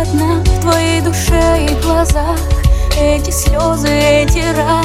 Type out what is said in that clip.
Одна в твоей душе и глазах. Эти слезы, эти раны.